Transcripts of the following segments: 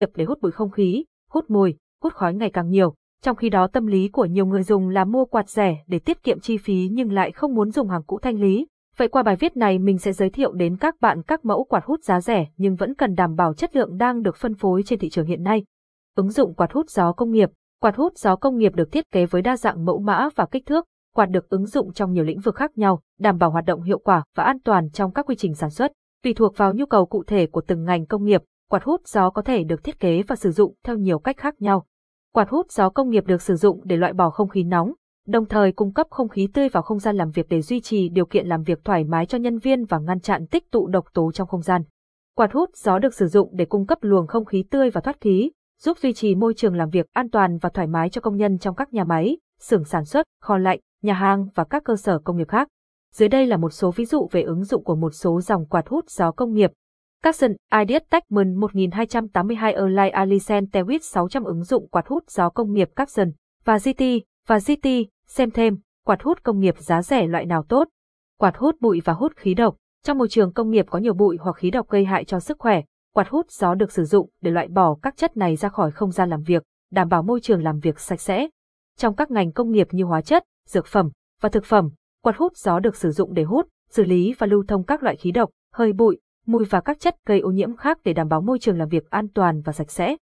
nghiệp để hút bụi không khí, hút mùi, hút khói ngày càng nhiều. Trong khi đó tâm lý của nhiều người dùng là mua quạt rẻ để tiết kiệm chi phí nhưng lại không muốn dùng hàng cũ thanh lý. Vậy qua bài viết này mình sẽ giới thiệu đến các bạn các mẫu quạt hút giá rẻ nhưng vẫn cần đảm bảo chất lượng đang được phân phối trên thị trường hiện nay. Ứng dụng quạt hút gió công nghiệp Quạt hút gió công nghiệp được thiết kế với đa dạng mẫu mã và kích thước, quạt được ứng dụng trong nhiều lĩnh vực khác nhau, đảm bảo hoạt động hiệu quả và an toàn trong các quy trình sản xuất. Tùy thuộc vào nhu cầu cụ thể của từng ngành công nghiệp, quạt hút gió có thể được thiết kế và sử dụng theo nhiều cách khác nhau. Quạt hút gió công nghiệp được sử dụng để loại bỏ không khí nóng, đồng thời cung cấp không khí tươi vào không gian làm việc để duy trì điều kiện làm việc thoải mái cho nhân viên và ngăn chặn tích tụ độc tố trong không gian. Quạt hút gió được sử dụng để cung cấp luồng không khí tươi và thoát khí, giúp duy trì môi trường làm việc an toàn và thoải mái cho công nhân trong các nhà máy, xưởng sản xuất, kho lạnh, nhà hàng và các cơ sở công nghiệp khác. Dưới đây là một số ví dụ về ứng dụng của một số dòng quạt hút gió công nghiệp. Capson Ideas Techman 1282 Erlai Alicent Tewit 600 ứng dụng quạt hút gió công nghiệp Capson và GT và GT, xem thêm, quạt hút công nghiệp giá rẻ loại nào tốt. Quạt hút bụi và hút khí độc. Trong môi trường công nghiệp có nhiều bụi hoặc khí độc gây hại cho sức khỏe, quạt hút gió được sử dụng để loại bỏ các chất này ra khỏi không gian làm việc, đảm bảo môi trường làm việc sạch sẽ. Trong các ngành công nghiệp như hóa chất, dược phẩm và thực phẩm, quạt hút gió được sử dụng để hút, xử lý và lưu thông các loại khí độc, hơi bụi, mùi và các chất gây ô nhiễm khác để đảm bảo môi trường làm việc an toàn và sạch sẽ.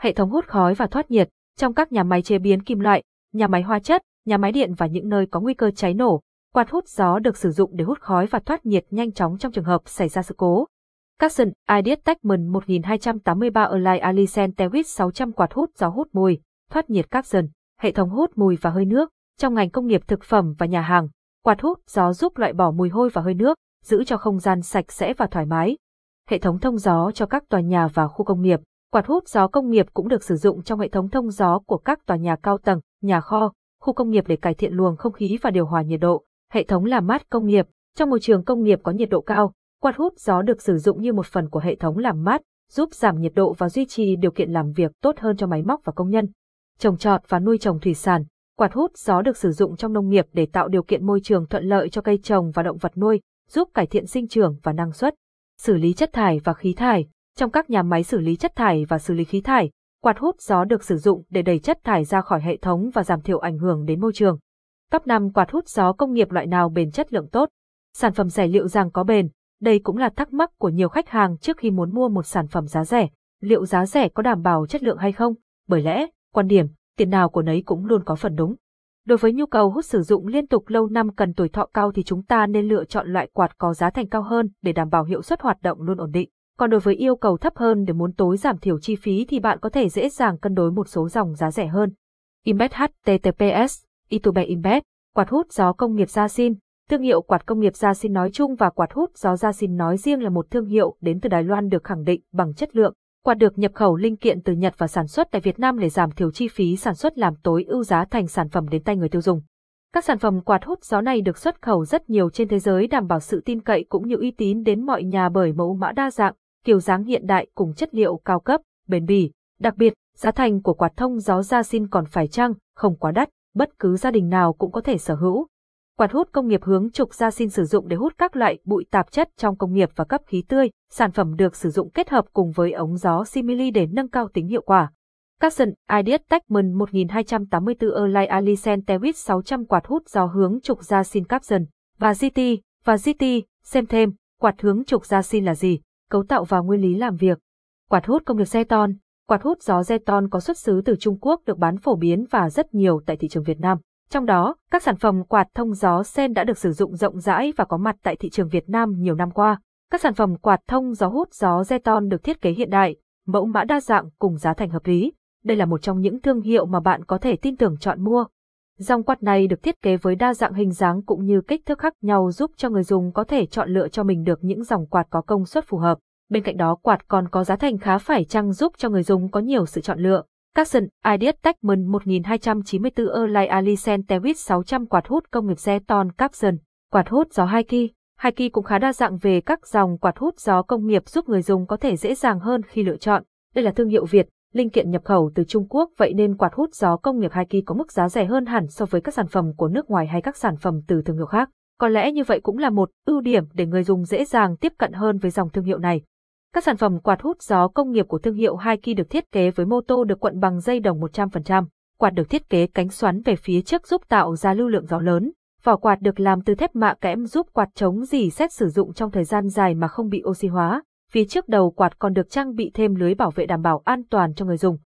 Hệ thống hút khói và thoát nhiệt trong các nhà máy chế biến kim loại, nhà máy hóa chất, nhà máy điện và những nơi có nguy cơ cháy nổ, quạt hút gió được sử dụng để hút khói và thoát nhiệt nhanh chóng trong trường hợp xảy ra sự cố. Capson Ideas Techman 1283 Align Alicent Tewit 600 quạt hút gió hút mùi, thoát nhiệt Capson, hệ thống hút mùi và hơi nước. Trong ngành công nghiệp thực phẩm và nhà hàng, quạt hút gió giúp loại bỏ mùi hôi và hơi nước, giữ cho không gian sạch sẽ và thoải mái. Hệ thống thông gió cho các tòa nhà và khu công nghiệp. Quạt hút gió công nghiệp cũng được sử dụng trong hệ thống thông gió của các tòa nhà cao tầng, nhà kho, khu công nghiệp để cải thiện luồng không khí và điều hòa nhiệt độ. Hệ thống làm mát công nghiệp. Trong môi trường công nghiệp có nhiệt độ cao, Quạt hút gió được sử dụng như một phần của hệ thống làm mát, giúp giảm nhiệt độ và duy trì điều kiện làm việc tốt hơn cho máy móc và công nhân. Trồng trọt và nuôi trồng thủy sản, quạt hút gió được sử dụng trong nông nghiệp để tạo điều kiện môi trường thuận lợi cho cây trồng và động vật nuôi, giúp cải thiện sinh trưởng và năng suất. Xử lý chất thải và khí thải, trong các nhà máy xử lý chất thải và xử lý khí thải, quạt hút gió được sử dụng để đẩy chất thải ra khỏi hệ thống và giảm thiểu ảnh hưởng đến môi trường. Top 5 quạt hút gió công nghiệp loại nào bền chất lượng tốt? Sản phẩm rẻ liệu rằng có bền, đây cũng là thắc mắc của nhiều khách hàng trước khi muốn mua một sản phẩm giá rẻ. Liệu giá rẻ có đảm bảo chất lượng hay không? Bởi lẽ, quan điểm, tiền nào của nấy cũng luôn có phần đúng. Đối với nhu cầu hút sử dụng liên tục lâu năm cần tuổi thọ cao thì chúng ta nên lựa chọn loại quạt có giá thành cao hơn để đảm bảo hiệu suất hoạt động luôn ổn định. Còn đối với yêu cầu thấp hơn để muốn tối giảm thiểu chi phí thì bạn có thể dễ dàng cân đối một số dòng giá rẻ hơn. Imbed HTTPS, Itube Imbed, quạt hút gió công nghiệp Gia Xin, Thương hiệu quạt công nghiệp Gia Xin nói chung và quạt hút gió Gia Xin nói riêng là một thương hiệu đến từ Đài Loan được khẳng định bằng chất lượng. Quạt được nhập khẩu linh kiện từ Nhật và sản xuất tại Việt Nam để giảm thiểu chi phí sản xuất làm tối ưu giá thành sản phẩm đến tay người tiêu dùng. Các sản phẩm quạt hút gió này được xuất khẩu rất nhiều trên thế giới đảm bảo sự tin cậy cũng như uy tín đến mọi nhà bởi mẫu mã đa dạng, kiểu dáng hiện đại cùng chất liệu cao cấp, bền bỉ. Đặc biệt, giá thành của quạt thông gió Gia Xin còn phải chăng, không quá đắt, bất cứ gia đình nào cũng có thể sở hữu. Quạt hút công nghiệp hướng trục ra xin sử dụng để hút các loại bụi tạp chất trong công nghiệp và cấp khí tươi. Sản phẩm được sử dụng kết hợp cùng với ống gió simili để nâng cao tính hiệu quả. Capson Ideas Techman 1284 Erlai Alicent Tewit 600 quạt hút gió hướng trục ra xin Capson và GT và GT, xem thêm, quạt hướng trục ra xin là gì, cấu tạo và nguyên lý làm việc. Quạt hút công nghiệp Zeton Quạt hút gió Zeton có xuất xứ từ Trung Quốc được bán phổ biến và rất nhiều tại thị trường Việt Nam. Trong đó, các sản phẩm quạt thông gió sen đã được sử dụng rộng rãi và có mặt tại thị trường Việt Nam nhiều năm qua. Các sản phẩm quạt thông gió hút gió Zeton được thiết kế hiện đại, mẫu mã đa dạng cùng giá thành hợp lý. Đây là một trong những thương hiệu mà bạn có thể tin tưởng chọn mua. Dòng quạt này được thiết kế với đa dạng hình dáng cũng như kích thước khác nhau giúp cho người dùng có thể chọn lựa cho mình được những dòng quạt có công suất phù hợp. Bên cạnh đó quạt còn có giá thành khá phải chăng giúp cho người dùng có nhiều sự chọn lựa. Capson, Ideas Techman 1294 Erlai Alisen Tewit 600 quạt hút công nghiệp Zeton Capson, quạt hút gió Haiki. Haiki cũng khá đa dạng về các dòng quạt hút gió công nghiệp giúp người dùng có thể dễ dàng hơn khi lựa chọn. Đây là thương hiệu Việt, linh kiện nhập khẩu từ Trung Quốc vậy nên quạt hút gió công nghiệp Haiki có mức giá rẻ hơn hẳn so với các sản phẩm của nước ngoài hay các sản phẩm từ thương hiệu khác. Có lẽ như vậy cũng là một ưu điểm để người dùng dễ dàng tiếp cận hơn với dòng thương hiệu này. Các sản phẩm quạt hút gió công nghiệp của thương hiệu Haiki được thiết kế với mô tô được quận bằng dây đồng 100%. Quạt được thiết kế cánh xoắn về phía trước giúp tạo ra lưu lượng gió lớn. Vỏ quạt được làm từ thép mạ kẽm giúp quạt chống dỉ xét sử dụng trong thời gian dài mà không bị oxy hóa. Phía trước đầu quạt còn được trang bị thêm lưới bảo vệ đảm bảo an toàn cho người dùng.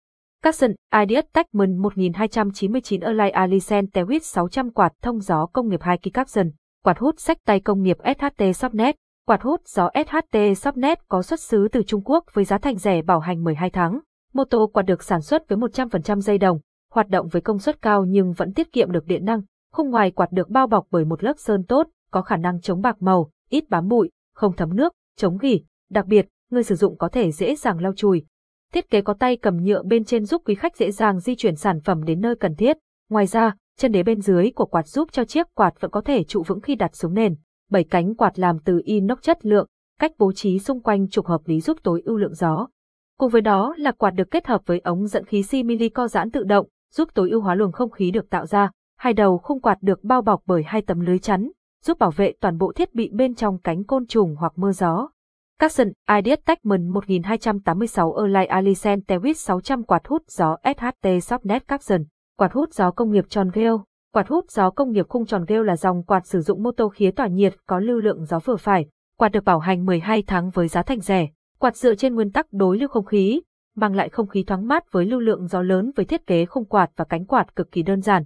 Capson Ideas Techman 1299 Align Alicent Tewit 600 quạt thông gió công nghiệp 2 kg Capson, quạt hút sách tay công nghiệp SHT Shopnet, quạt hút gió SHT Shopnet có xuất xứ từ Trung Quốc với giá thành rẻ bảo hành 12 tháng. Mô tô quạt được sản xuất với 100% dây đồng, hoạt động với công suất cao nhưng vẫn tiết kiệm được điện năng. Khung ngoài quạt được bao bọc bởi một lớp sơn tốt, có khả năng chống bạc màu, ít bám bụi, không thấm nước, chống gỉ. Đặc biệt, người sử dụng có thể dễ dàng lau chùi, Thiết kế có tay cầm nhựa bên trên giúp quý khách dễ dàng di chuyển sản phẩm đến nơi cần thiết. Ngoài ra, chân đế bên dưới của quạt giúp cho chiếc quạt vẫn có thể trụ vững khi đặt xuống nền. Bảy cánh quạt làm từ inox chất lượng, cách bố trí xung quanh trục hợp lý giúp tối ưu lượng gió. Cùng với đó là quạt được kết hợp với ống dẫn khí simili co giãn tự động, giúp tối ưu hóa luồng không khí được tạo ra. Hai đầu khung quạt được bao bọc bởi hai tấm lưới chắn, giúp bảo vệ toàn bộ thiết bị bên trong cánh côn trùng hoặc mưa gió. Capson Ideas Techman 1286 Erlai Alicent Tewit 600 quạt hút gió SHT Softnet Capson, quạt hút gió công nghiệp tròn gheo. Quạt hút gió công nghiệp khung tròn rêu là dòng quạt sử dụng mô tô khía tỏa nhiệt có lưu lượng gió vừa phải. Quạt được bảo hành 12 tháng với giá thành rẻ. Quạt dựa trên nguyên tắc đối lưu không khí, mang lại không khí thoáng mát với lưu lượng gió lớn với thiết kế khung quạt và cánh quạt cực kỳ đơn giản.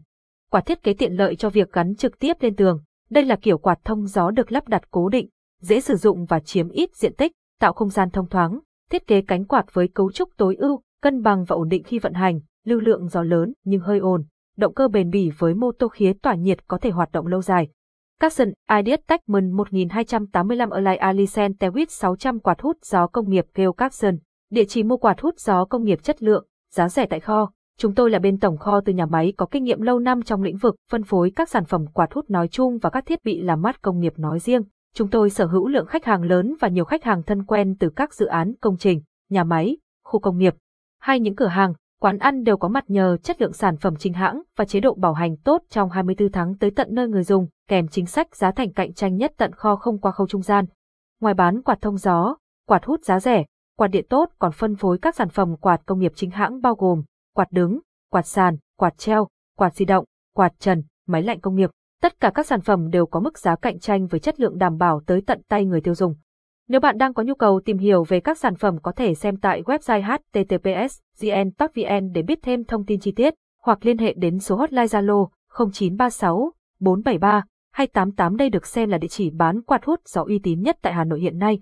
Quạt thiết kế tiện lợi cho việc gắn trực tiếp lên tường. Đây là kiểu quạt thông gió được lắp đặt cố định, dễ sử dụng và chiếm ít diện tích, tạo không gian thông thoáng, thiết kế cánh quạt với cấu trúc tối ưu, cân bằng và ổn định khi vận hành, lưu lượng gió lớn nhưng hơi ồn, động cơ bền bỉ với mô tô khí tỏa nhiệt có thể hoạt động lâu dài. Capson Ideas Techman 1285 Align Alicent Tewit 600 quạt hút gió công nghiệp Geo Capson, địa chỉ mua quạt hút gió công nghiệp chất lượng, giá rẻ tại kho. Chúng tôi là bên tổng kho từ nhà máy có kinh nghiệm lâu năm trong lĩnh vực phân phối các sản phẩm quạt hút nói chung và các thiết bị làm mát công nghiệp nói riêng. Chúng tôi sở hữu lượng khách hàng lớn và nhiều khách hàng thân quen từ các dự án công trình, nhà máy, khu công nghiệp. Hay những cửa hàng, quán ăn đều có mặt nhờ chất lượng sản phẩm chính hãng và chế độ bảo hành tốt trong 24 tháng tới tận nơi người dùng, kèm chính sách giá thành cạnh tranh nhất tận kho không qua khâu trung gian. Ngoài bán quạt thông gió, quạt hút giá rẻ, quạt điện tốt còn phân phối các sản phẩm quạt công nghiệp chính hãng bao gồm quạt đứng, quạt sàn, quạt treo, quạt di động, quạt trần, máy lạnh công nghiệp. Tất cả các sản phẩm đều có mức giá cạnh tranh với chất lượng đảm bảo tới tận tay người tiêu dùng. Nếu bạn đang có nhu cầu tìm hiểu về các sản phẩm có thể xem tại website https vn để biết thêm thông tin chi tiết, hoặc liên hệ đến số hotline Zalo 0936 473 288 đây được xem là địa chỉ bán quạt hút gió uy tín nhất tại Hà Nội hiện nay.